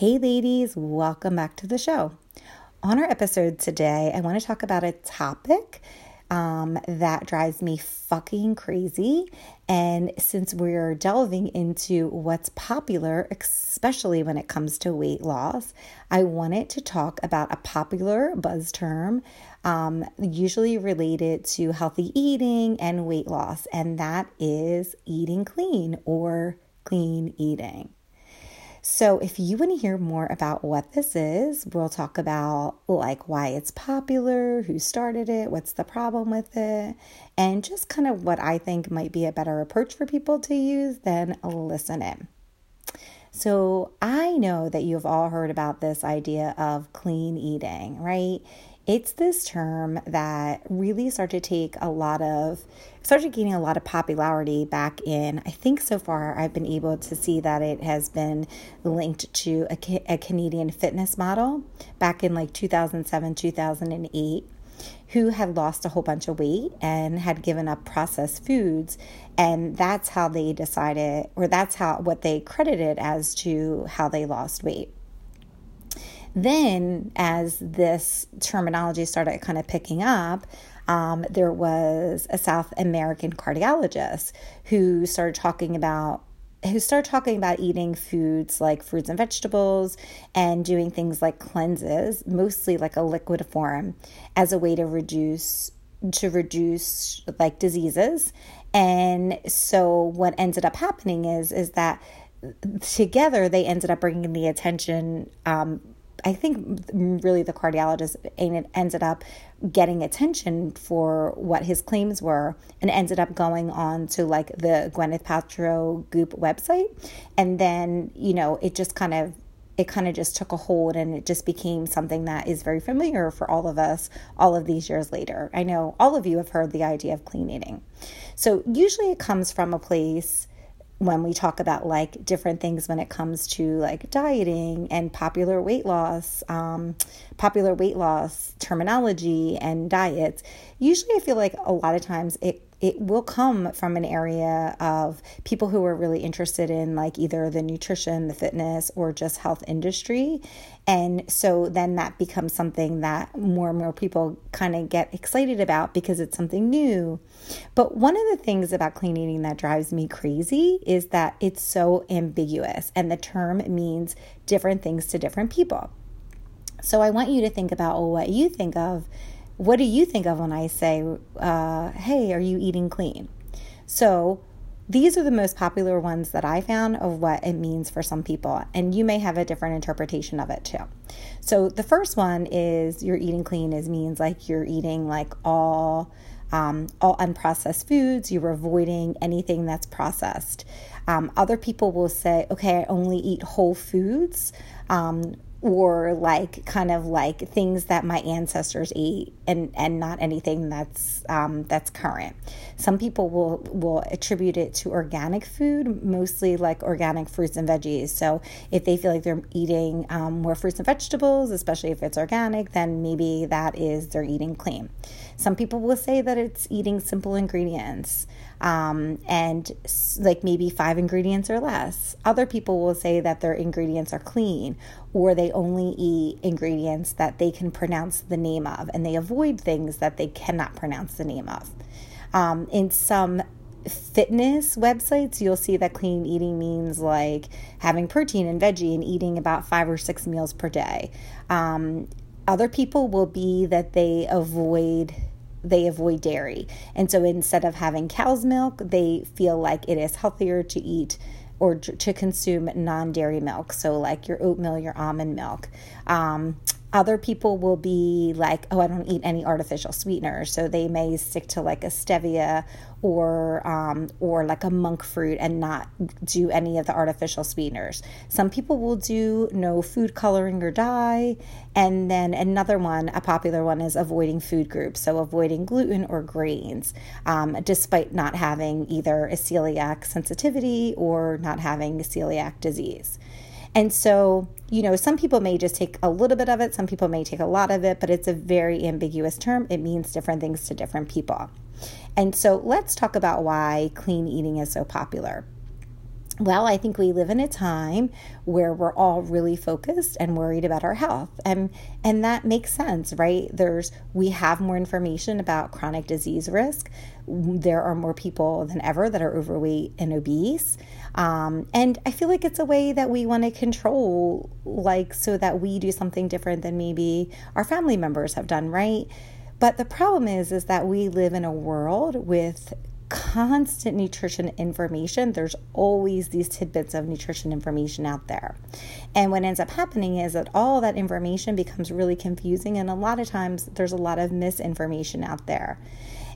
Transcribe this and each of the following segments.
Hey, ladies, welcome back to the show. On our episode today, I want to talk about a topic um, that drives me fucking crazy. And since we're delving into what's popular, especially when it comes to weight loss, I wanted to talk about a popular buzz term, um, usually related to healthy eating and weight loss, and that is eating clean or clean eating. So, if you want to hear more about what this is, we'll talk about like why it's popular, who started it, what's the problem with it, and just kind of what I think might be a better approach for people to use than listen in. So, I know that you've all heard about this idea of clean eating, right? It's this term that really started to take a lot of, started gaining a lot of popularity back in, I think so far I've been able to see that it has been linked to a, a Canadian fitness model back in like 2007, 2008 who had lost a whole bunch of weight and had given up processed foods. And that's how they decided or that's how what they credited as to how they lost weight then, as this terminology started kind of picking up, um, there was a South American cardiologist who started talking about who started talking about eating foods like fruits and vegetables and doing things like cleanses, mostly like a liquid form, as a way to reduce to reduce like diseases. And so what ended up happening is is that together they ended up bringing the attention um, I think really the cardiologist ended up getting attention for what his claims were and ended up going on to like the Gwyneth Paltrow Goop website. And then, you know, it just kind of it kind of just took a hold and it just became something that is very familiar for all of us all of these years later. I know all of you have heard the idea of clean eating. So usually it comes from a place when we talk about like different things when it comes to like dieting and popular weight loss, um, popular weight loss terminology and diets, usually I feel like a lot of times it it will come from an area of people who are really interested in like either the nutrition, the fitness, or just health industry. And so then that becomes something that more and more people kind of get excited about because it's something new. But one of the things about clean eating that drives me crazy is that it's so ambiguous and the term means different things to different people. So I want you to think about what you think of what do you think of when I say, uh, hey, are you eating clean? So, these are the most popular ones that I found of what it means for some people, and you may have a different interpretation of it too. So, the first one is you're eating clean is means like you're eating like all um, all unprocessed foods. You're avoiding anything that's processed. Um, other people will say, okay, I only eat whole foods. Um, or like kind of like things that my ancestors ate and and not anything that's um, that's current. Some people will will attribute it to organic food mostly like organic fruits and veggies. So if they feel like they're eating um, more fruits and vegetables especially if it's organic then maybe that is they're eating clean. Some people will say that it's eating simple ingredients um, and like maybe five ingredients or less. Other people will say that their ingredients are clean or they only eat ingredients that they can pronounce the name of and they avoid things that they cannot pronounce the name of. Um, in some fitness websites, you'll see that clean eating means like having protein and veggie and eating about five or six meals per day. Um, other people will be that they avoid they avoid dairy. And so instead of having cow's milk, they feel like it is healthier to eat or to consume non dairy milk. So, like your oatmeal, your almond milk. Um, other people will be like, oh, I don't eat any artificial sweeteners, so they may stick to like a stevia or um, or like a monk fruit and not do any of the artificial sweeteners. Some people will do no food coloring or dye, and then another one, a popular one, is avoiding food groups, so avoiding gluten or grains, um, despite not having either a celiac sensitivity or not having celiac disease. And so, you know, some people may just take a little bit of it, some people may take a lot of it, but it's a very ambiguous term. It means different things to different people. And so, let's talk about why clean eating is so popular. Well, I think we live in a time where we're all really focused and worried about our health. And and that makes sense, right? There's we have more information about chronic disease risk. There are more people than ever that are overweight and obese. Um, and I feel like it's a way that we want to control, like, so that we do something different than maybe our family members have done, right? But the problem is, is that we live in a world with constant nutrition information. There's always these tidbits of nutrition information out there. And what ends up happening is that all that information becomes really confusing, and a lot of times there's a lot of misinformation out there.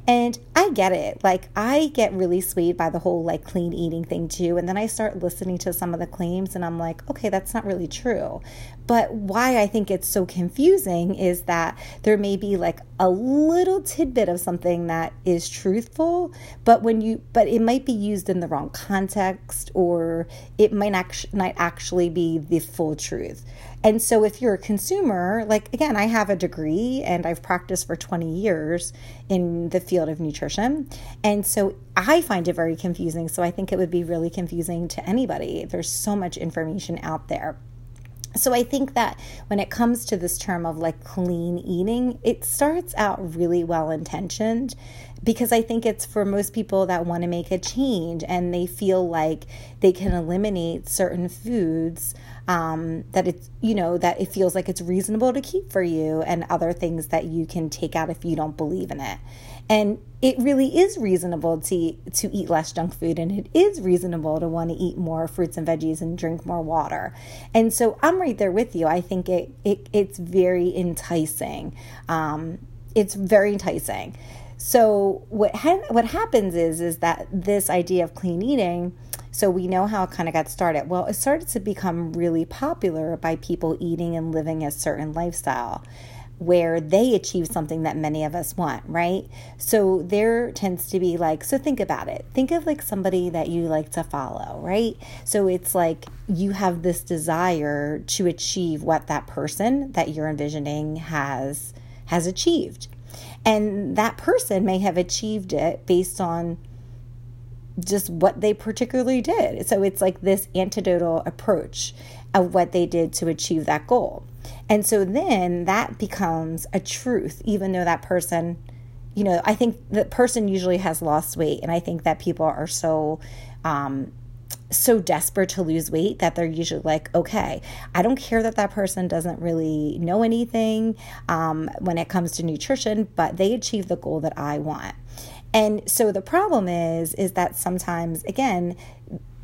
And I get it. Like, I get really swayed by the whole like clean eating thing too. And then I start listening to some of the claims and I'm like, okay, that's not really true. But why I think it's so confusing is that there may be like a little tidbit of something that is truthful, but when you, but it might be used in the wrong context or it might, actually might actually be the full truth. And so, if you're a consumer, like again, I have a degree and I've practiced for 20 years in the field of nutrition. And so, I find it very confusing. So, I think it would be really confusing to anybody. There's so much information out there. So, I think that when it comes to this term of like clean eating, it starts out really well intentioned because I think it's for most people that want to make a change and they feel like they can eliminate certain foods um, that it's, you know, that it feels like it's reasonable to keep for you and other things that you can take out if you don't believe in it. And it really is reasonable to to eat less junk food and it is reasonable to want to eat more fruits and veggies and drink more water. And so I'm right there with you. I think it, it it's very enticing. Um, it's very enticing. So what ha- what happens is is that this idea of clean eating. So we know how it kind of got started. Well, it started to become really popular by people eating and living a certain lifestyle where they achieve something that many of us want, right? So there tends to be like, so think about it. Think of like somebody that you like to follow, right? So it's like you have this desire to achieve what that person that you're envisioning has has achieved. And that person may have achieved it based on just what they particularly did. So it's like this antidotal approach of what they did to achieve that goal. And so then that becomes a truth, even though that person, you know, I think the person usually has lost weight. And I think that people are so, um, so desperate to lose weight that they're usually like, okay, I don't care that that person doesn't really know anything um, when it comes to nutrition, but they achieve the goal that I want. And so the problem is, is that sometimes, again,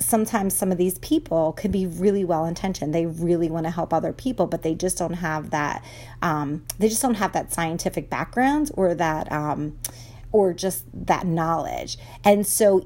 sometimes some of these people can be really well intentioned. They really want to help other people, but they just don't have that. Um, they just don't have that scientific background or that. Um, or just that knowledge. And so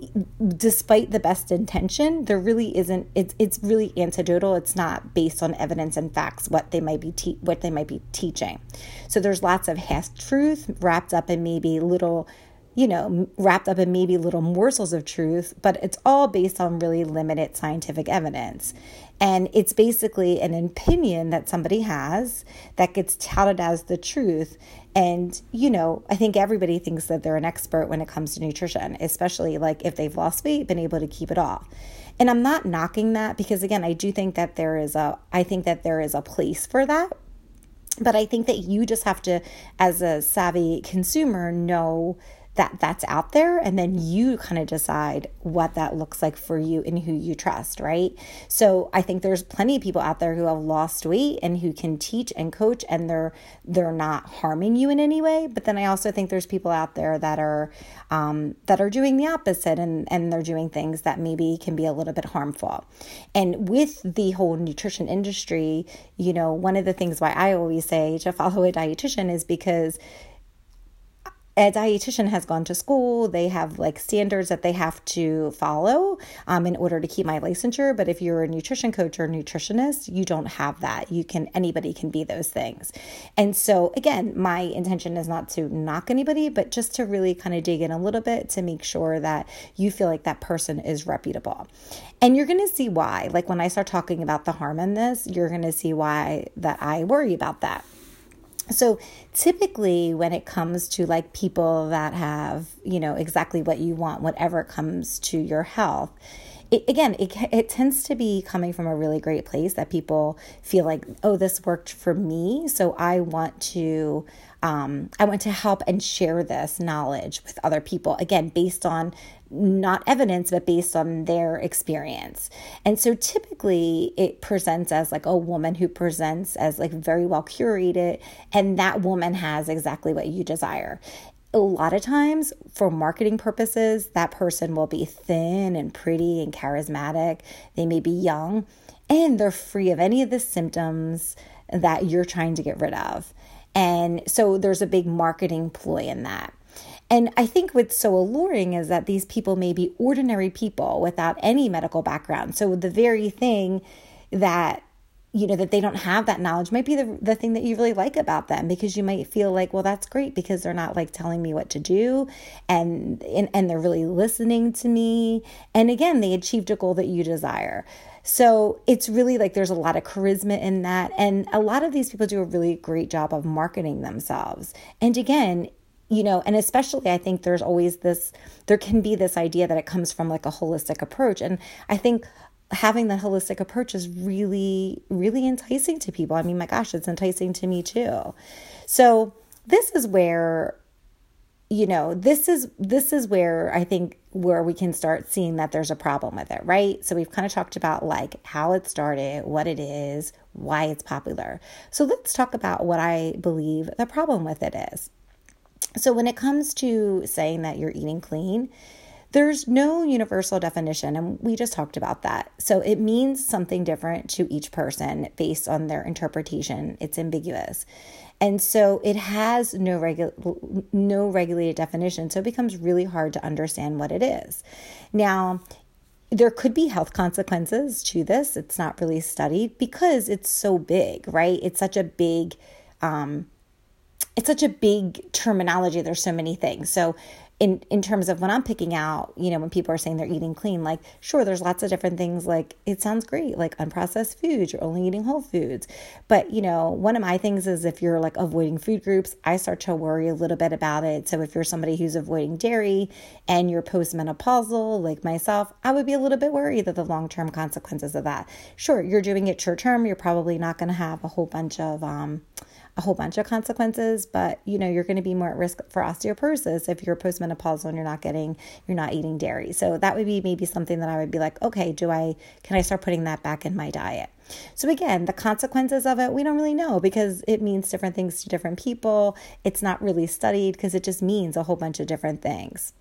despite the best intention, there really isn't it's it's really antidotal. It's not based on evidence and facts what they might be te- what they might be teaching. So there's lots of half truth wrapped up in maybe little you know, wrapped up in maybe little morsels of truth, but it's all based on really limited scientific evidence. And it's basically an opinion that somebody has that gets touted as the truth. And, you know, I think everybody thinks that they're an expert when it comes to nutrition, especially like if they've lost weight, been able to keep it off. And I'm not knocking that because, again, I do think that there is a, I think that there is a place for that. But I think that you just have to, as a savvy consumer, know that that's out there and then you kind of decide what that looks like for you and who you trust right? So i think there's plenty of people out there who have lost weight and who can teach and coach and they're they're not harming you in any way. But then i also think there's people out there that are um, that are doing the opposite and and they're doing things that maybe can be a little bit harmful. And with the whole nutrition industry you know one of the things why i always say to follow a dietitian is because a dietitian has gone to school they have like standards that they have to follow um, in order to keep my licensure. But if you're a nutrition coach or nutritionist you don't have that. You can anybody can be those things. And so again my intention is not to knock anybody but just to really kind of dig in a little bit to make sure that you feel like that person is reputable. And you're going to see why. Like when i start talking about the harm in this you're going to see why that i worry about that so typically when it comes to like people that have you know exactly what you want whatever comes to your health it, again, it, it tends to be coming from a really great place that people feel like, oh, this worked for me. So I want to, um, I want to help and share this knowledge with other people. Again, based on not evidence, but based on their experience. And so typically it presents as like a woman who presents as like very well curated, and that woman has exactly what you desire a lot of times for marketing purposes, that person will be thin and pretty and charismatic. They may be young and they're free of any of the symptoms that you're trying to get rid of. And so there's a big marketing ploy in that. And I think what's so alluring is that these people may be ordinary people without any medical background. So the very thing that you know that they don't have that knowledge might be the, the thing that you really like about them because you might feel like well that's great because they're not like telling me what to do and and, and they're really listening to me and again they achieved a goal that you desire so it's really like there's a lot of charisma in that and a lot of these people do a really great job of marketing themselves and again you know, and especially I think there's always this, there can be this idea that it comes from like a holistic approach. And I think having the holistic approach is really, really enticing to people. I mean, my gosh, it's enticing to me too. So this is where you know this is this is where i think where we can start seeing that there's a problem with it right? So we've kind of talked about like how it started what it is why it's popular. So let's talk about what i believe the problem with it is. So when it comes to saying that you're eating clean there's no universal definition, and we just talked about that. So it means something different to each person based on their interpretation. It's ambiguous. And so it has no regu- no regulated definition, so it becomes really hard to understand what it is. Now, there could be health consequences to this. It's not really studied because it's so big, right? It's such a big um, it's such a big terminology. There's so many things. So in in terms of when I'm picking out, you know, when people are saying they're eating clean, like sure, there's lots of different things. Like it sounds great, like unprocessed foods. You're only eating whole foods, but you know, one of my things is if you're like avoiding food groups, I start to worry a little bit about it. So if you're somebody who's avoiding dairy and you're postmenopausal, like myself, I would be a little bit worried that the long term consequences of that. Sure, you're doing it short term. You're probably not going to have a whole bunch of um a whole bunch of consequences, but you know, you're going to be more at risk for osteoporosis if you're postmenopausal and you're not getting, you're not eating dairy. So that would be maybe something that I would be like, okay, do I, can I start putting that back in my diet? So again, the consequences of it, we don't really know because it means different things to different people. It's not really studied because it just means a whole bunch of different things.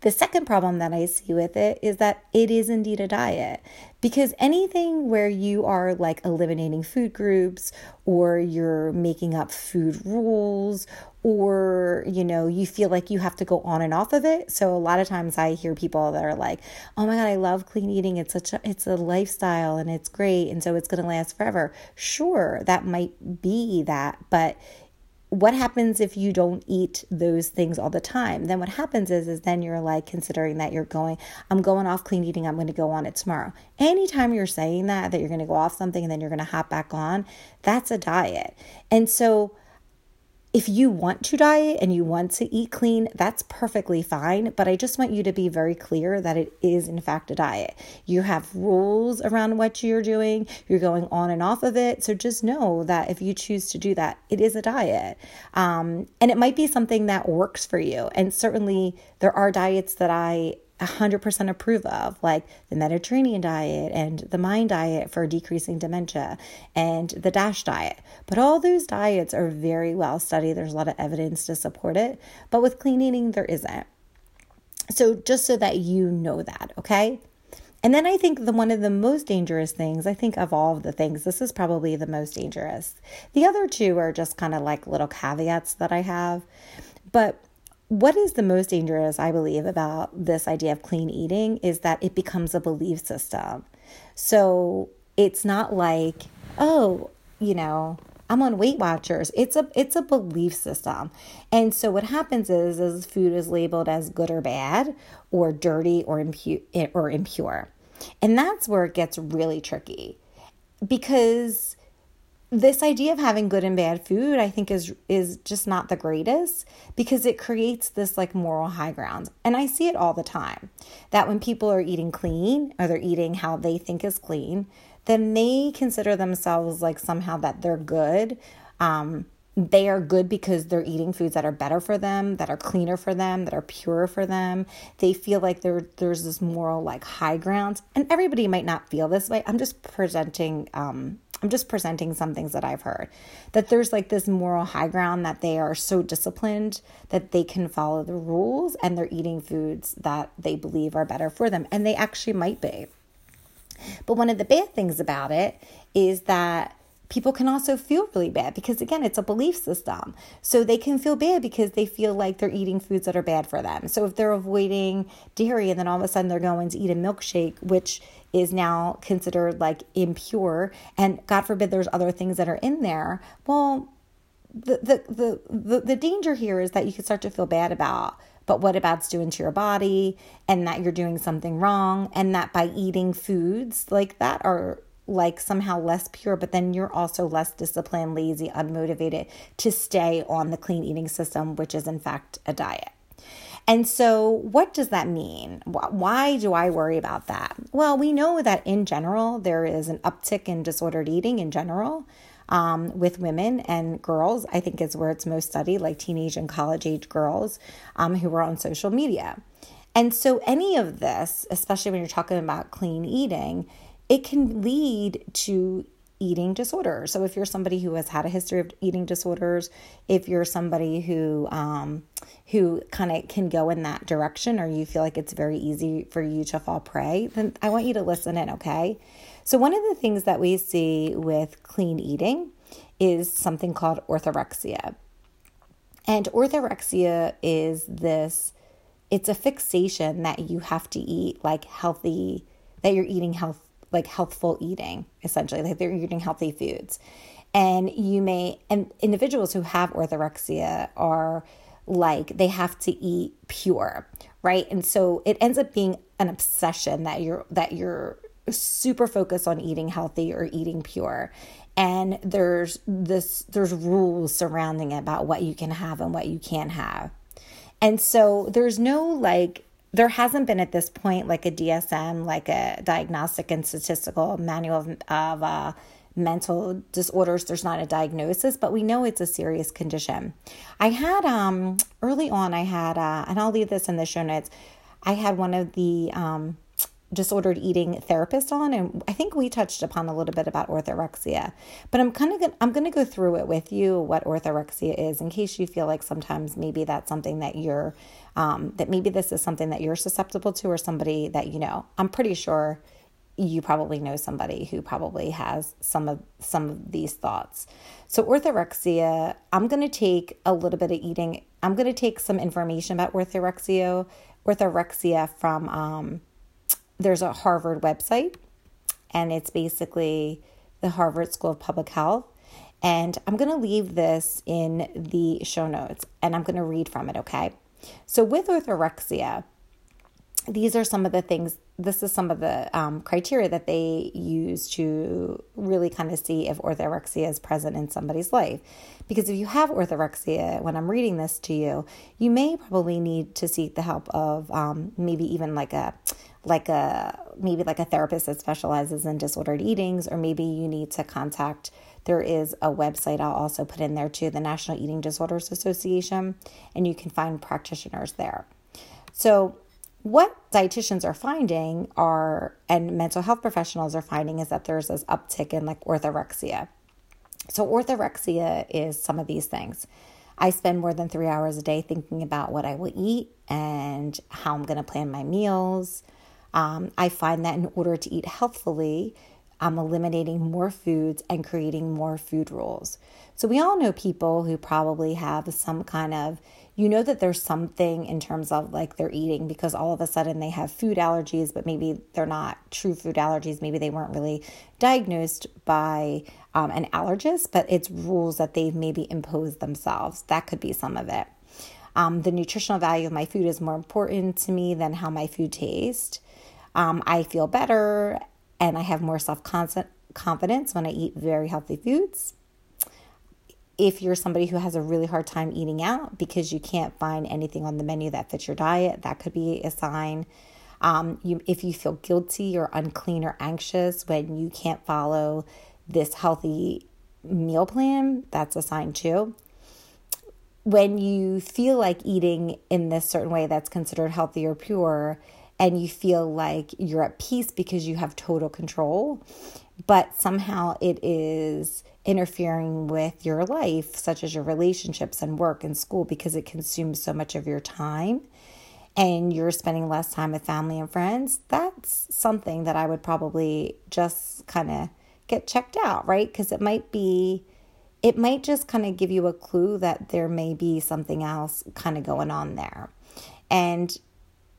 The second problem that I see with it is that it is indeed a diet. Because anything where you are like eliminating food groups or you're making up food rules or you know you feel like you have to go on and off of it. So a lot of times i hear people that are like oh my god i love clean eating. It's such a it's a lifestyle and it's great and so it's going to last forever. Sure that might be that but what happens if you don't eat those things all the time? Then what happens is is then you're like considering that you're going i'm going off clean eating i'm going to go on it tomorrow. Anytime you're saying that that you're going to go off something and then you're going to hop back on that's a diet. And so if you want to diet and you want to eat clean, that's perfectly fine. But I just want you to be very clear that it is, in fact, a diet. You have rules around what you're doing, you're going on and off of it. So just know that if you choose to do that, it is a diet. Um, and it might be something that works for you. And certainly, there are diets that I 100% approve of, like the Mediterranean diet and the MIND diet for decreasing dementia and the DASH diet. But all those diets are very well studied. There's a lot of evidence to support it. But with clean eating, there isn't. So just so that you know that, okay? And then I think the one of the most dangerous things, I think of all of the things, this is probably the most dangerous. The other two are just kind of like little caveats that I have. But what is the most dangerous, I believe, about this idea of clean eating is that it becomes a belief system. So it's not like, oh, you know, I'm on Weight Watchers. It's a it's a belief system. And so what happens is is food is labeled as good or bad or dirty or impure or impure. And that's where it gets really tricky. Because this idea of having good and bad food i think is is just not the greatest because it creates this like moral high ground and i see it all the time that when people are eating clean or they're eating how they think is clean then they consider themselves like somehow that they're good um, they are good because they're eating foods that are better for them, that are cleaner for them, that are purer for them. They feel like there there's this moral like high ground, and everybody might not feel this way. I'm just presenting um, I'm just presenting some things that I've heard that there's like this moral high ground that they are so disciplined that they can follow the rules and they're eating foods that they believe are better for them, and they actually might be. But one of the bad things about it is that people can also feel really bad because again it's a belief system so they can feel bad because they feel like they're eating foods that are bad for them so if they're avoiding dairy and then all of a sudden they're going to eat a milkshake which is now considered like impure and god forbid there's other things that are in there well the the the the, danger here is that you can start to feel bad about but what about doing to your body and that you're doing something wrong and that by eating foods like that are like somehow less pure, but then you're also less disciplined, lazy, unmotivated to stay on the clean eating system, which is in fact a diet. And so, what does that mean? Why do I worry about that? Well, we know that in general, there is an uptick in disordered eating in general um, with women and girls. I think is where it's most studied, like teenage and college age girls um, who are on social media. And so, any of this, especially when you're talking about clean eating, it can lead to eating disorders. So if you're somebody who has had a history of eating disorders, if you're somebody who um, who kind of can go in that direction, or you feel like it's very easy for you to fall prey, then I want you to listen in. Okay. So one of the things that we see with clean eating is something called orthorexia, and orthorexia is this. It's a fixation that you have to eat like healthy, that you're eating health like healthful eating, essentially, like they're eating healthy foods. And you may, and individuals who have orthorexia are like they have to eat pure, right? And so it ends up being an obsession that you're, that you're, super focused on eating healthy or eating pure and there's this there's rules surrounding it about what you can have and what you can't have and so there's no like there hasn't been at this point like a DSM, like a diagnostic and statistical manual of, of uh, mental disorders. There's not a diagnosis, but we know it's a serious condition. I had um early on, I had uh, and I'll leave this in the show notes. I had one of the um disordered eating therapist on and I think we touched upon a little bit about orthorexia. But I'm kind of I'm going to go through it with you what orthorexia is in case you feel like sometimes maybe that's something that you're um, that maybe this is something that you're susceptible to or somebody that you know. I'm pretty sure you probably know somebody who probably has some of some of these thoughts. So orthorexia, I'm going to take a little bit of eating. I'm going to take some information about orthorexia, orthorexia from um, there's a Harvard website, and it's basically the Harvard School of Public Health. And I'm going to leave this in the show notes and I'm going to read from it, okay? So, with orthorexia, these are some of the things, this is some of the um, criteria that they use to really kind of see if orthorexia is present in somebody's life. Because if you have orthorexia, when I'm reading this to you, you may probably need to seek the help of um, maybe even like a like a maybe like a therapist that specializes in disordered eatings or maybe you need to contact there is a website I'll also put in there too the National Eating Disorders Association and you can find practitioners there. So what dietitians are finding are and mental health professionals are finding is that there's this uptick in like orthorexia. So orthorexia is some of these things. I spend more than 3 hours a day thinking about what I will eat and how I'm going to plan my meals um, I find that in order to eat healthfully, I'm eliminating more foods and creating more food rules. So, we all know people who probably have some kind of, you know, that there's something in terms of like they're eating because all of a sudden they have food allergies, but maybe they're not true food allergies. Maybe they weren't really diagnosed by um, an allergist, but it's rules that they've maybe imposed themselves. That could be some of it. Um, the nutritional value of my food is more important to me than how my food tastes um, I feel better and I have more self confidence when I eat very healthy foods. If you're somebody who has a really hard time eating out because you can't find anything on the menu that fits your diet, that could be a sign. Um, you, if you feel guilty or unclean or anxious when you can't follow this healthy meal plan, that's a sign too. When you feel like eating in this certain way that's considered healthy or pure, and you feel like you're at peace because you have total control, but somehow it is interfering with your life, such as your relationships and work and school, because it consumes so much of your time and you're spending less time with family and friends, that's something that I would probably just kind of get checked out, right? Because it might be, it might just kind of give you a clue that there may be something else kind of going on there. And,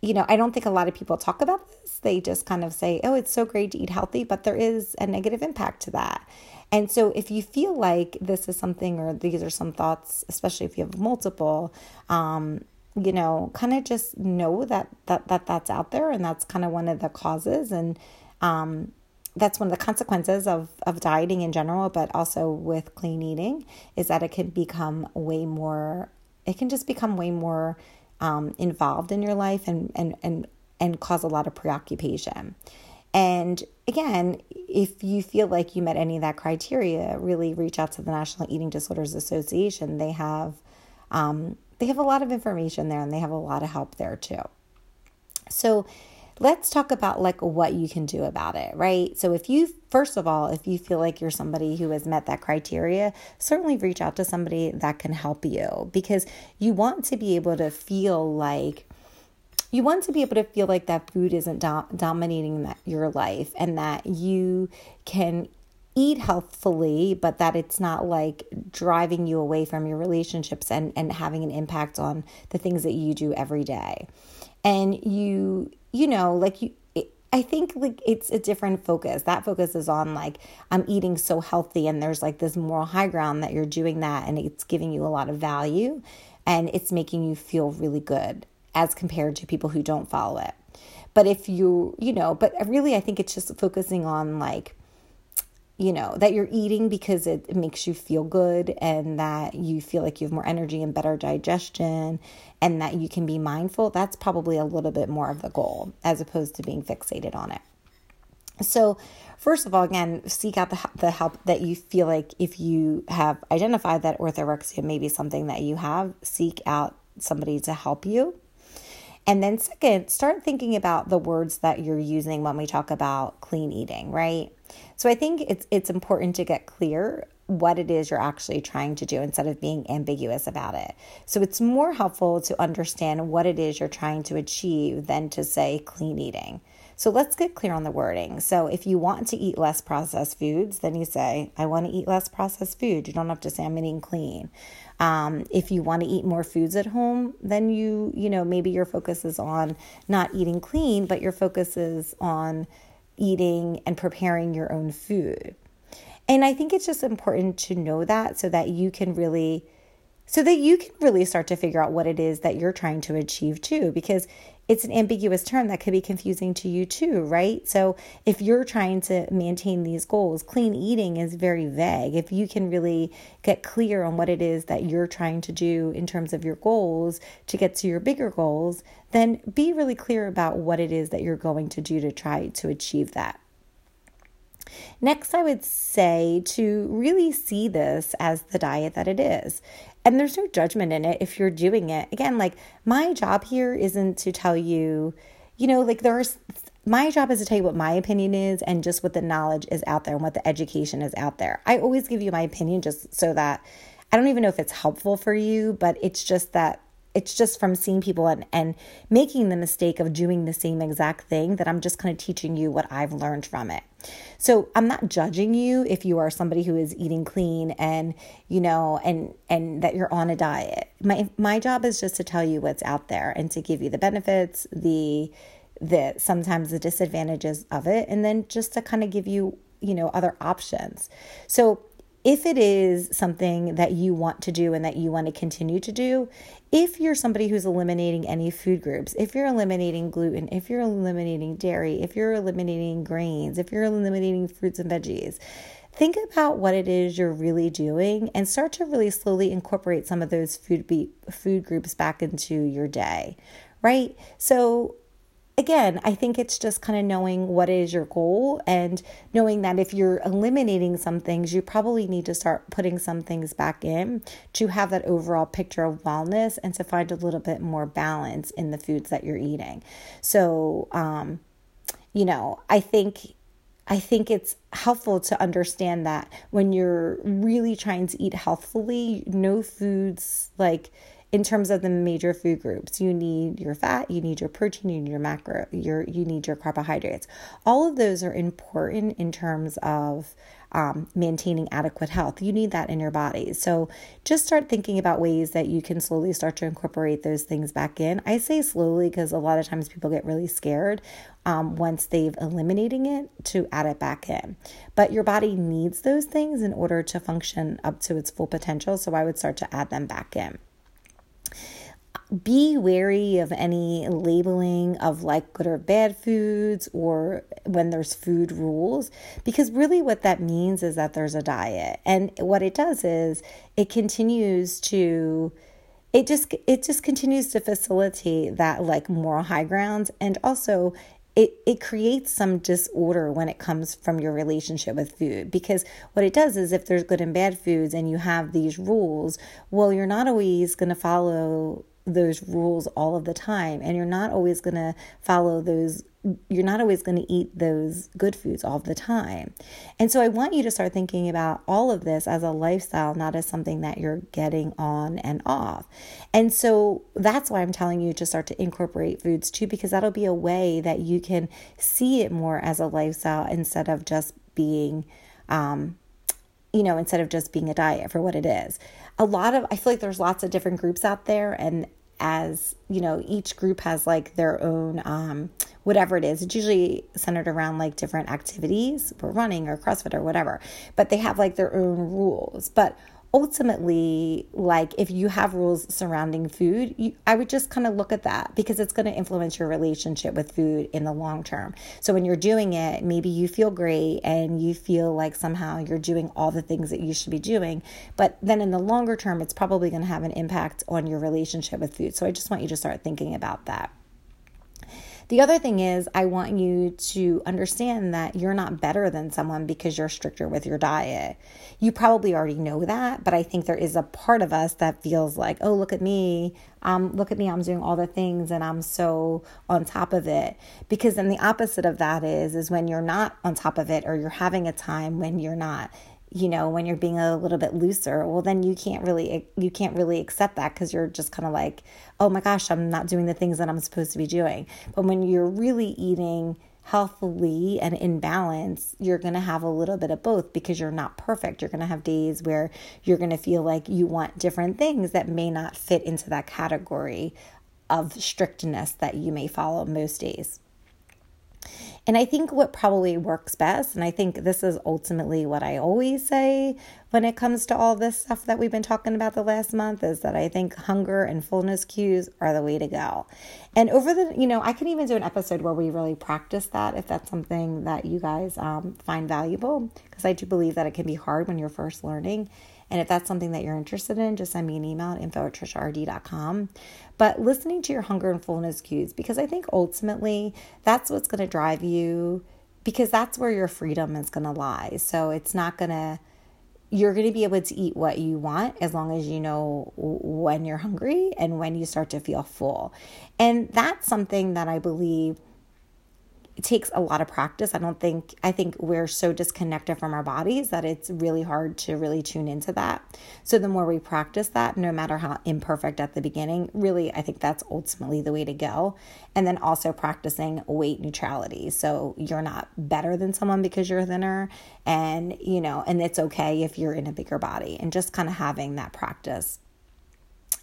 you know, I don't think a lot of people talk about this. They just kind of say, oh, it's so great to eat healthy, but there is a negative impact to that. And so, if you feel like this is something, or these are some thoughts, especially if you have multiple, um, you know, kind of just know that that that that's out there, and that's kind of one of the causes, and um, that's one of the consequences of of dieting in general, but also with clean eating, is that it can become way more. It can just become way more um, involved in your life, and and and and cause a lot of preoccupation. And again, if you feel like you met any of that criteria, really reach out to the National Eating Disorders Association. They have um, they have a lot of information there and they have a lot of help there too. So let's talk about like what you can do about it, right? So if you first of all, if you feel like you're somebody who has met that criteria, certainly reach out to somebody that can help you because you want to be able to feel like you want to be able to feel like that food isn't do- dominating that, your life and that you can eat healthfully, but that it's not like driving you away from your relationships and, and having an impact on the things that you do every day. And you, you know, like you, I think like it's a different focus. That focus is on like I'm eating so healthy and there's like this moral high ground that you're doing that and it's giving you a lot of value and it's making you feel really good as compared to people who don't follow it. But if you, you know, but really I think it's just focusing on like you know, that you're eating because it, makes you feel good and that you feel like you have more energy and better digestion and that you can be mindful, that's probably a little bit more of the goal as opposed to being fixated on it. So, first of all, again, seek out the, the help that you feel like if you have identified that orthorexia may be something that you have, seek out somebody to help you. And then, second, start thinking about the words that you're using when we talk about clean eating, right? So I think it's it's important to get clear what it is you're actually trying to do instead of being ambiguous about it. So it's more helpful to understand what it is you're trying to achieve than to say clean eating. So let's get clear on the wording. So if you want to eat less processed foods, then you say, I want to eat less processed food. You don't have to say I'm eating clean. Um, if you want to eat more foods at home, then you, you know, maybe your focus is on not eating clean, but your focus is on eating and preparing your own food. And I think it's just important to know that so that you can really so that you can really start to figure out what it is that you're trying to achieve too because it's an ambiguous term that could be confusing to you too, right? So if you're trying to maintain these goals, clean eating is very vague. If you can really get clear on what it is that you're trying to do in terms of your goals to get to your bigger goals, then be really clear about what it is that you're going to do to try to achieve that. Next, I would say to really see this as the diet that it is. And there's no judgment in it if you're doing it. Again, like my job here isn't to tell you, you know, like there's my job is to tell you what my opinion is and just what the knowledge is out there and what the education is out there. I always give you my opinion just so that I don't even know if it's helpful for you, but it's just that it's just from seeing people and, and making the mistake of doing the same exact thing that I'm just kind of teaching you what I've learned from it. So I'm not judging you if you are somebody who is eating clean and you know and and that you're on a diet. My my job is just to tell you what's out there and to give you the benefits, the the sometimes the disadvantages of it and then just to kind of give you, you know, other options. So if it is something that you want to do and that you want to continue to do, if you're somebody who's eliminating any food groups, if you're eliminating gluten, if you're eliminating dairy, if you're eliminating grains, if you're eliminating fruits and veggies, think about what it is you're really doing and start to really slowly incorporate some of those food be- food groups back into your day, right? So again, I think it's just kind of knowing what is your goal and knowing that if you're eliminating some things, you probably need to start putting some things back in to have that overall picture of wellness and to find a little bit more balance in the foods that you're eating. So, um, you know, I think I think it's helpful to understand that when you're really trying to eat healthfully, no foods like in terms of the major food groups you need your fat you need your protein you need your macro your you need your carbohydrates. All of those are important in terms of um, maintaining adequate health. You need that in your body. So just start thinking about ways that you can slowly start to incorporate those things back in. I say slowly because a lot of times people get really scared um, once they've eliminating it to add it back in. But your body needs those things in order to function up to its full potential. So i would start to add them back in be wary of any labeling of like good or bad foods or when there's food rules because really what that means is that there's a diet. And what it does is it continues to it just it just continues to facilitate that like moral high ground. And also it, it creates some disorder when it comes from your relationship with food because what it does is if there's good and bad foods and you have these rules well you're not always going to follow those rules all of the time and you're not always going to follow those you're not always going to eat those good foods all the time. And so I want you to start thinking about all of this as a lifestyle, not as something that you're getting on and off. And so that's why I'm telling you to start to incorporate foods too, because that'll be a way that you can see it more as a lifestyle instead of just being, um, you know, instead of just being a diet for what it is. A lot of, I feel like there's lots of different groups out there, and as you know each group has like their own um, whatever it is. It's usually centered around like different activities for running or crossfit or whatever. But they have like their own rules. But ultimately like if you have rules surrounding food you, i would just kind of look at that because it's going to influence your relationship with food in the long term. So when you're doing it maybe you feel great and you feel like somehow you're doing all the things that you should be doing but then in the longer term it's probably going to have an impact on your relationship with food. So i just want you to start thinking about that the other thing is, I want you to understand that you're not better than someone because you're stricter with your diet. You probably already know that, but I think there is a part of us that feels like, oh, look at me. Um, look at me, I'm doing all the things and I'm so on top of it. Because then the opposite of that is is when you're not on top of it or you're having a time when you're not you know when you're being a little bit looser well then you can't really you can't really accept that because you're just kind of like oh my gosh i'm not doing the things that i'm supposed to be doing. But when you're really eating healthily and in balance you're going to have a little bit of both because you're not perfect. You're going to have days where you're going to feel like you want different things that may not fit into that category of strictness that you may follow most days and I think what probably works best, and I think this is ultimately what I always say when it comes to all this stuff that we've been talking about the last month, is that I think hunger and fullness cues are the way to go. And over the, you know, I can even do an episode where we really practice that if that's something that you guys um, find valuable, because I do believe that it can be hard when you're first learning. And if that's something that you're interested in, just send me an email at info at triciard.com. But listening to your hunger and fullness cues, because I think ultimately that's what's going to drive you, because that's where your freedom is going to lie. So it's not going to, you're going to be able to eat what you want as long as you know when you're hungry and when you start to feel full. And that's something that I believe it takes a lot of practice. I don't think, I think we're so disconnected from our bodies that it's really hard to really tune into that. So the more we practice that, no matter how imperfect at the beginning, really, I think that's ultimately the way to go. And then also practicing weight neutrality. So you're not better than someone because you're thinner. And, you know, and it's okay if you're in a bigger body and just kind of having that practice.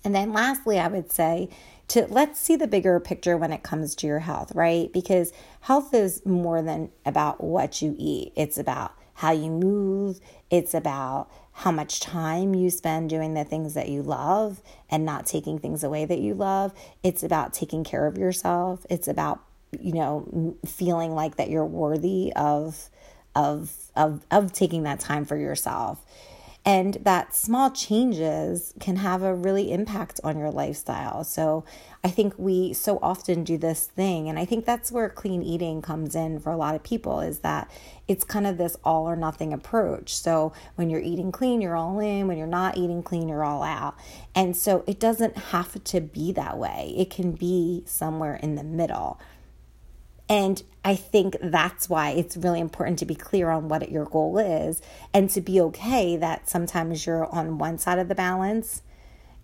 And then lastly, I would say, to let's see the bigger picture when it comes to your health, right? Because health is more than about what you eat. It's about how you move, it's about how much time you spend doing the things that you love and not taking things away that you love. It's about taking care of yourself. It's about, you know, feeling like that you're worthy of of of of taking that time for yourself and that small changes can have a really impact on your lifestyle. So I think we so often do this thing and I think that's where clean eating comes in for a lot of people is that it's kind of this all or nothing approach. So when you're eating clean, you're all in, when you're not eating clean, you're all out. And so it doesn't have to be that way. It can be somewhere in the middle. And I think that's why it's really important to be clear on what your goal is and to be okay that sometimes you're on one side of the balance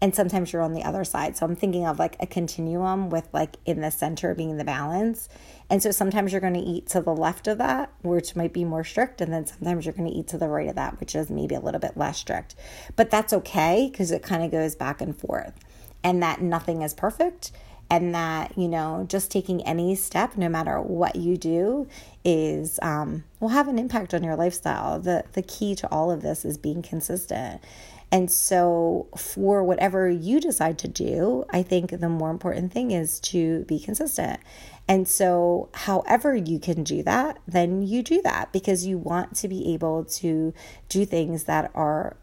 and sometimes you're on the other side. So I'm thinking of like a continuum with like in the center being the balance. And so sometimes you're going to eat to the left of that, which might be more strict. And then sometimes you're going to eat to the right of that, which is maybe a little bit less strict. But that's okay because it kind of goes back and forth. And that nothing is perfect and that you know just taking any step no matter what you do is um, will have an impact on your lifestyle. The the key to all of this is being consistent. And so for whatever you decide to do i think the more important thing is to be consistent. And so however you can do that then you do that because you want to be able to do things that are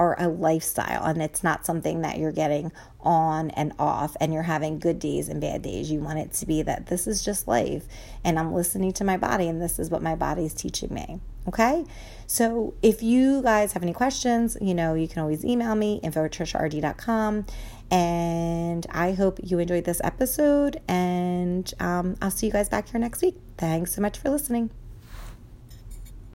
are a lifestyle and it's not something that you're getting on and off and you're having good days and bad days. You want it to be that this is just life and I'm listening to my body and this is what my body is teaching me. Okay. So if you guys have any questions, you know, you can always email me info at triciard.com. And I hope you enjoyed this episode and um, I'll see you guys back here next week. Thanks so much for listening.